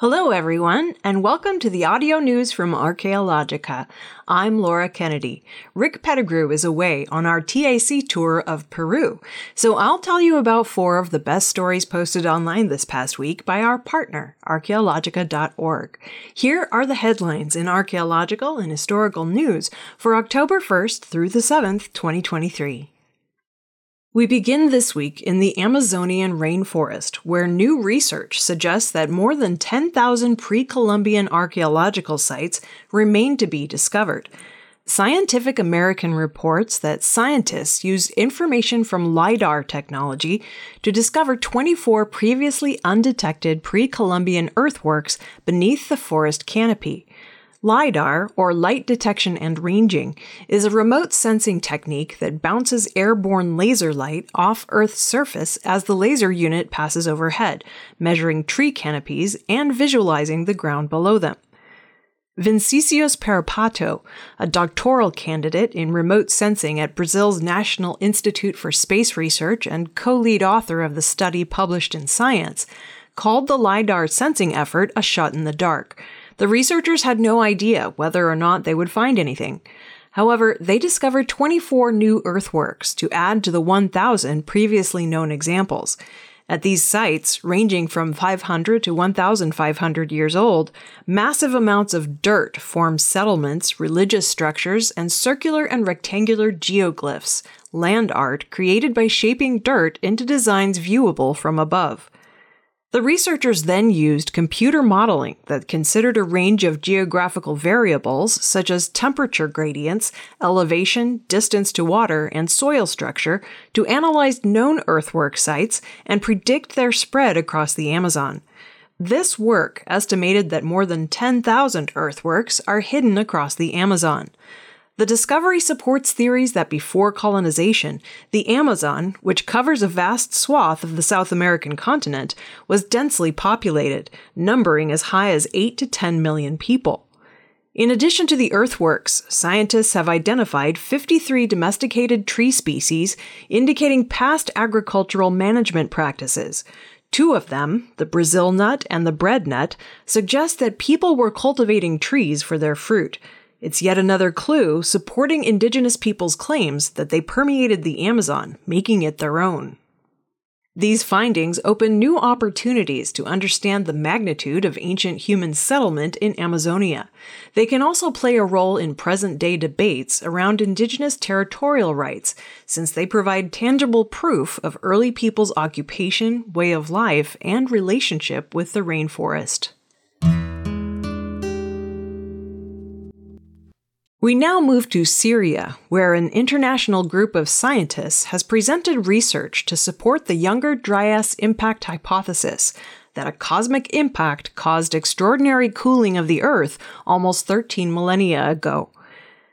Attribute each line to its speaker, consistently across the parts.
Speaker 1: Hello, everyone, and welcome to the audio news from Archaeologica. I'm Laura Kennedy. Rick Pettigrew is away on our TAC tour of Peru, so I'll tell you about four of the best stories posted online this past week by our partner, archaeologica.org. Here are the headlines in archaeological and historical news for October 1st through the 7th, 2023. We begin this week in the Amazonian rainforest, where new research suggests that more than 10,000 pre Columbian archaeological sites remain to be discovered. Scientific American reports that scientists used information from LIDAR technology to discover 24 previously undetected pre Columbian earthworks beneath the forest canopy. LIDAR, or light detection and ranging, is a remote sensing technique that bounces airborne laser light off Earth's surface as the laser unit passes overhead, measuring tree canopies and visualizing the ground below them. Vinicius Peripato, a doctoral candidate in remote sensing at Brazil's National Institute for Space Research and co lead author of the study published in Science, called the LIDAR sensing effort a shot in the dark the researchers had no idea whether or not they would find anything. However, they discovered 24 new earthworks to add to the 1,000 previously known examples. At these sites, ranging from 500 to 1,500 years old, massive amounts of dirt form settlements, religious structures, and circular and rectangular geoglyphs, land art created by shaping dirt into designs viewable from above. The researchers then used computer modeling that considered a range of geographical variables such as temperature gradients, elevation, distance to water, and soil structure to analyze known earthwork sites and predict their spread across the Amazon. This work estimated that more than 10,000 earthworks are hidden across the Amazon. The discovery supports theories that before colonization, the Amazon, which covers a vast swath of the South American continent, was densely populated, numbering as high as 8 to 10 million people. In addition to the earthworks, scientists have identified 53 domesticated tree species, indicating past agricultural management practices. Two of them, the Brazil nut and the bread nut, suggest that people were cultivating trees for their fruit. It's yet another clue supporting indigenous peoples' claims that they permeated the Amazon, making it their own. These findings open new opportunities to understand the magnitude of ancient human settlement in Amazonia. They can also play a role in present day debates around indigenous territorial rights, since they provide tangible proof of early people's occupation, way of life, and relationship with the rainforest. We now move to Syria, where an international group of scientists has presented research to support the Younger Dryas impact hypothesis that a cosmic impact caused extraordinary cooling of the Earth almost 13 millennia ago.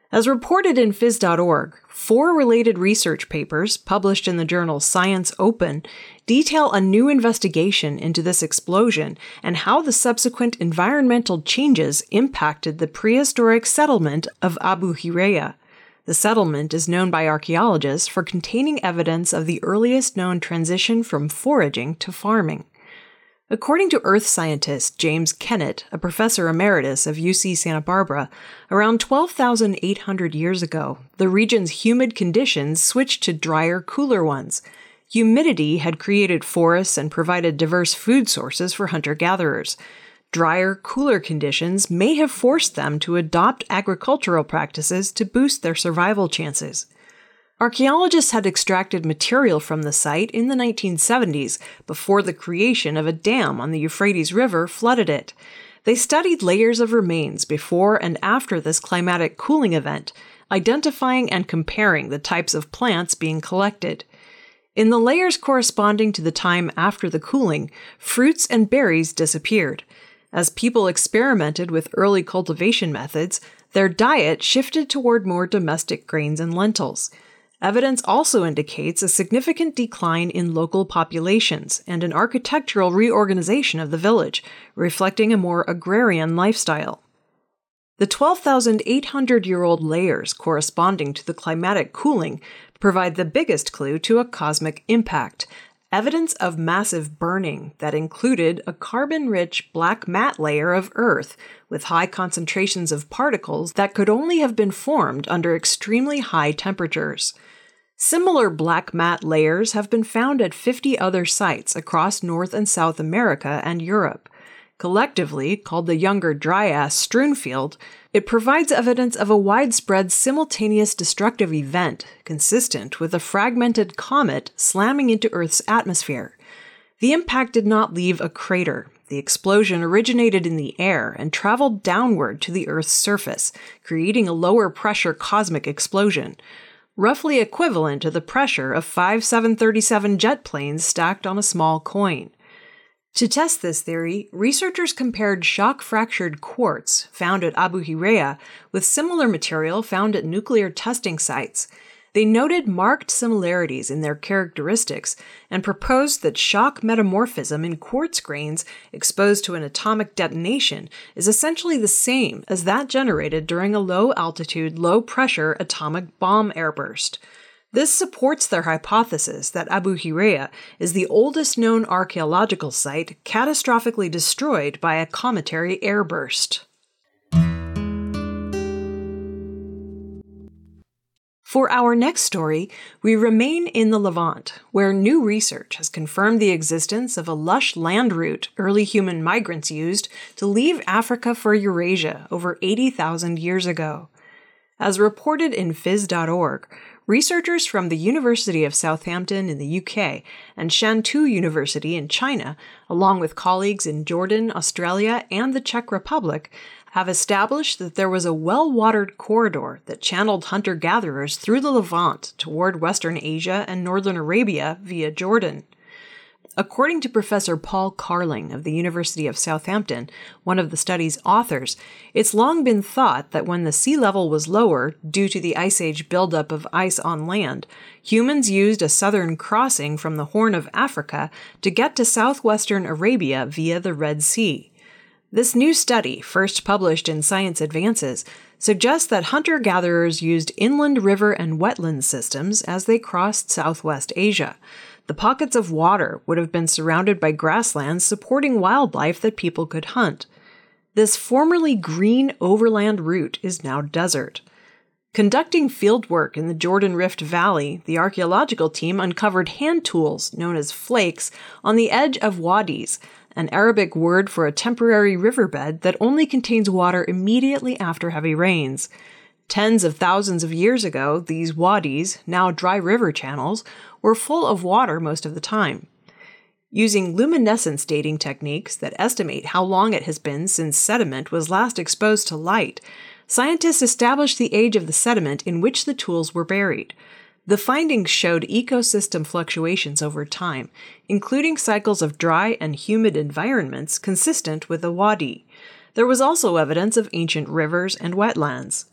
Speaker 1: As reported in phys.org, four related research papers published in the journal Science Open detail a new investigation into this explosion and how the subsequent environmental changes impacted the prehistoric settlement of Abu Hureyra. The settlement is known by archaeologists for containing evidence of the earliest known transition from foraging to farming. According to earth scientist James Kennett, a professor emeritus of UC Santa Barbara, around 12,800 years ago, the region's humid conditions switched to drier, cooler ones. Humidity had created forests and provided diverse food sources for hunter gatherers. Drier, cooler conditions may have forced them to adopt agricultural practices to boost their survival chances. Archaeologists had extracted material from the site in the 1970s before the creation of a dam on the Euphrates River flooded it. They studied layers of remains before and after this climatic cooling event, identifying and comparing the types of plants being collected. In the layers corresponding to the time after the cooling, fruits and berries disappeared. As people experimented with early cultivation methods, their diet shifted toward more domestic grains and lentils. Evidence also indicates a significant decline in local populations and an architectural reorganization of the village, reflecting a more agrarian lifestyle. The 12,800 year old layers corresponding to the climatic cooling provide the biggest clue to a cosmic impact, evidence of massive burning that included a carbon rich black mat layer of Earth with high concentrations of particles that could only have been formed under extremely high temperatures. Similar black mat layers have been found at 50 other sites across North and South America and Europe. Collectively called the Younger Dryas strewn field, it provides evidence of a widespread simultaneous destructive event consistent with a fragmented comet slamming into Earth's atmosphere. The impact did not leave a crater. The explosion originated in the air and traveled downward to the Earth's surface, creating a lower pressure cosmic explosion, roughly equivalent to the pressure of five 737 jet planes stacked on a small coin. To test this theory, researchers compared shock fractured quartz found at Abu Hureyra with similar material found at nuclear testing sites. They noted marked similarities in their characteristics and proposed that shock metamorphism in quartz grains exposed to an atomic detonation is essentially the same as that generated during a low altitude, low pressure atomic bomb airburst. This supports their hypothesis that Abu Hureyra is the oldest known archaeological site catastrophically destroyed by a cometary airburst. For our next story, we remain in the Levant, where new research has confirmed the existence of a lush land route early human migrants used to leave Africa for Eurasia over 80,000 years ago. As reported in phys.org, researchers from the University of Southampton in the UK and Shantou University in China, along with colleagues in Jordan, Australia, and the Czech Republic, have established that there was a well watered corridor that channeled hunter gatherers through the Levant toward Western Asia and Northern Arabia via Jordan. According to Professor Paul Carling of the University of Southampton, one of the study's authors, it's long been thought that when the sea level was lower due to the Ice Age buildup of ice on land, humans used a southern crossing from the Horn of Africa to get to southwestern Arabia via the Red Sea. This new study, first published in Science Advances, suggests that hunter gatherers used inland river and wetland systems as they crossed Southwest Asia the pockets of water would have been surrounded by grasslands supporting wildlife that people could hunt. This formerly green overland route is now desert. Conducting field work in the Jordan Rift Valley, the archaeological team uncovered hand tools known as flakes on the edge of wadis, an Arabic word for a temporary riverbed that only contains water immediately after heavy rains. Tens of thousands of years ago, these wadis, now dry river channels, were full of water most of the time. Using luminescence dating techniques that estimate how long it has been since sediment was last exposed to light, scientists established the age of the sediment in which the tools were buried. The findings showed ecosystem fluctuations over time, including cycles of dry and humid environments consistent with a wadi. There was also evidence of ancient rivers and wetlands.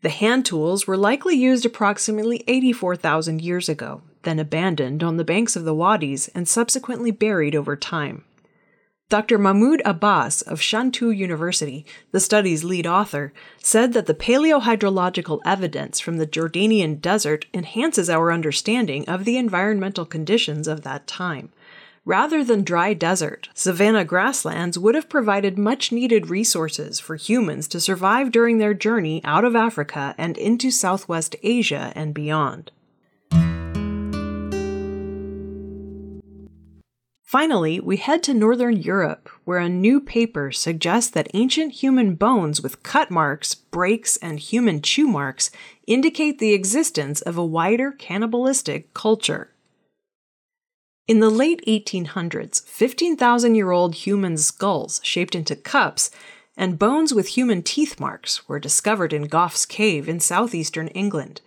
Speaker 1: The hand tools were likely used approximately 84,000 years ago, then abandoned on the banks of the wadis and subsequently buried over time. Dr. Mahmoud Abbas of Shantou University, the study's lead author, said that the paleohydrological evidence from the Jordanian desert enhances our understanding of the environmental conditions of that time. Rather than dry desert, savanna grasslands would have provided much needed resources for humans to survive during their journey out of Africa and into Southwest Asia and beyond. Finally, we head to Northern Europe, where a new paper suggests that ancient human bones with cut marks, breaks, and human chew marks indicate the existence of a wider cannibalistic culture. In the late 1800s, 15,000 year old human skulls shaped into cups and bones with human teeth marks were discovered in Gough's Cave in southeastern England.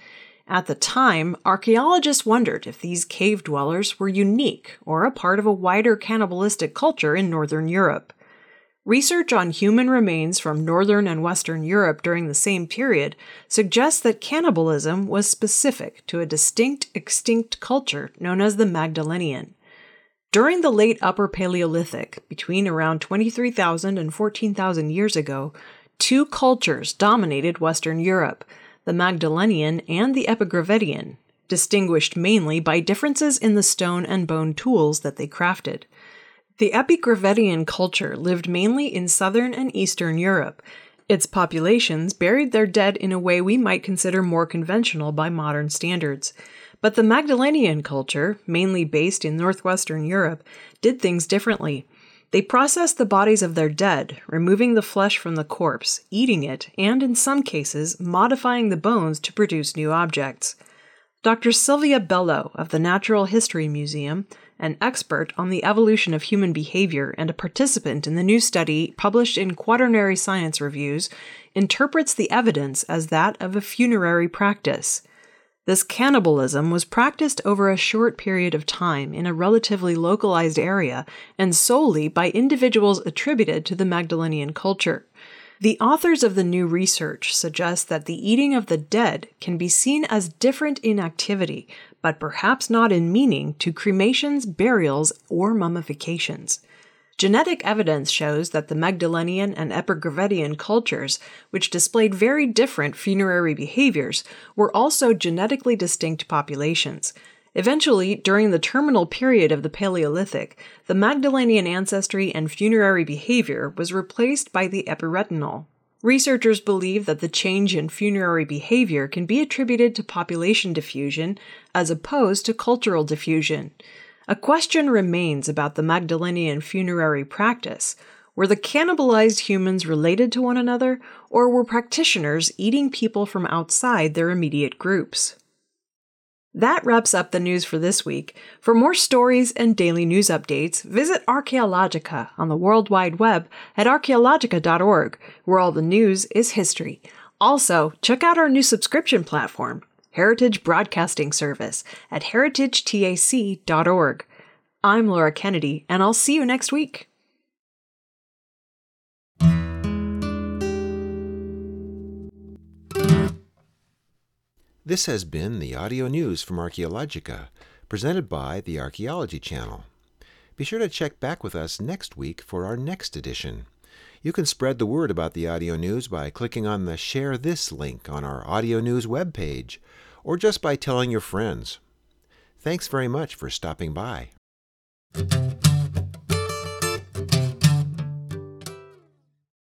Speaker 1: At the time, archaeologists wondered if these cave dwellers were unique or a part of a wider cannibalistic culture in northern Europe. Research on human remains from Northern and Western Europe during the same period suggests that cannibalism was specific to a distinct extinct culture known as the Magdalenian. During the late Upper Paleolithic, between around 23,000 and 14,000 years ago, two cultures dominated Western Europe the Magdalenian and the Epigravettian. distinguished mainly by differences in the stone and bone tools that they crafted. The Epigravettian culture lived mainly in southern and eastern Europe. Its populations buried their dead in a way we might consider more conventional by modern standards. But the Magdalenian culture, mainly based in northwestern Europe, did things differently. They processed the bodies of their dead, removing the flesh from the corpse, eating it, and in some cases, modifying the bones to produce new objects. Dr. Silvia Bello of the Natural History Museum, an expert on the evolution of human behavior and a participant in the new study published in Quaternary Science Reviews, interprets the evidence as that of a funerary practice. This cannibalism was practiced over a short period of time in a relatively localized area and solely by individuals attributed to the Magdalenian culture. The authors of the new research suggest that the eating of the dead can be seen as different in activity, but perhaps not in meaning, to cremations, burials, or mummifications. Genetic evidence shows that the Magdalenian and Epigravettian cultures, which displayed very different funerary behaviors, were also genetically distinct populations, Eventually, during the terminal period of the Paleolithic, the Magdalenian ancestry and funerary behavior was replaced by the Epigravettian. Researchers believe that the change in funerary behavior can be attributed to population diffusion as opposed to cultural diffusion. A question remains about the Magdalenian funerary practice. Were the cannibalized humans related to one another, or were practitioners eating people from outside their immediate groups? That wraps up the news for this week. For more stories and daily news updates, visit Archaeologica on the World Wide Web at archaeologica.org, where all the news is history. Also, check out our new subscription platform, Heritage Broadcasting Service, at heritagetac.org. I'm Laura Kennedy, and I'll see you next week.
Speaker 2: This has been the audio news from Archaeologica, presented by the Archaeology Channel. Be sure to check back with us next week for our next edition. You can spread the word about the audio news by clicking on the Share This link on our audio news webpage, or just by telling your friends. Thanks very much for stopping by.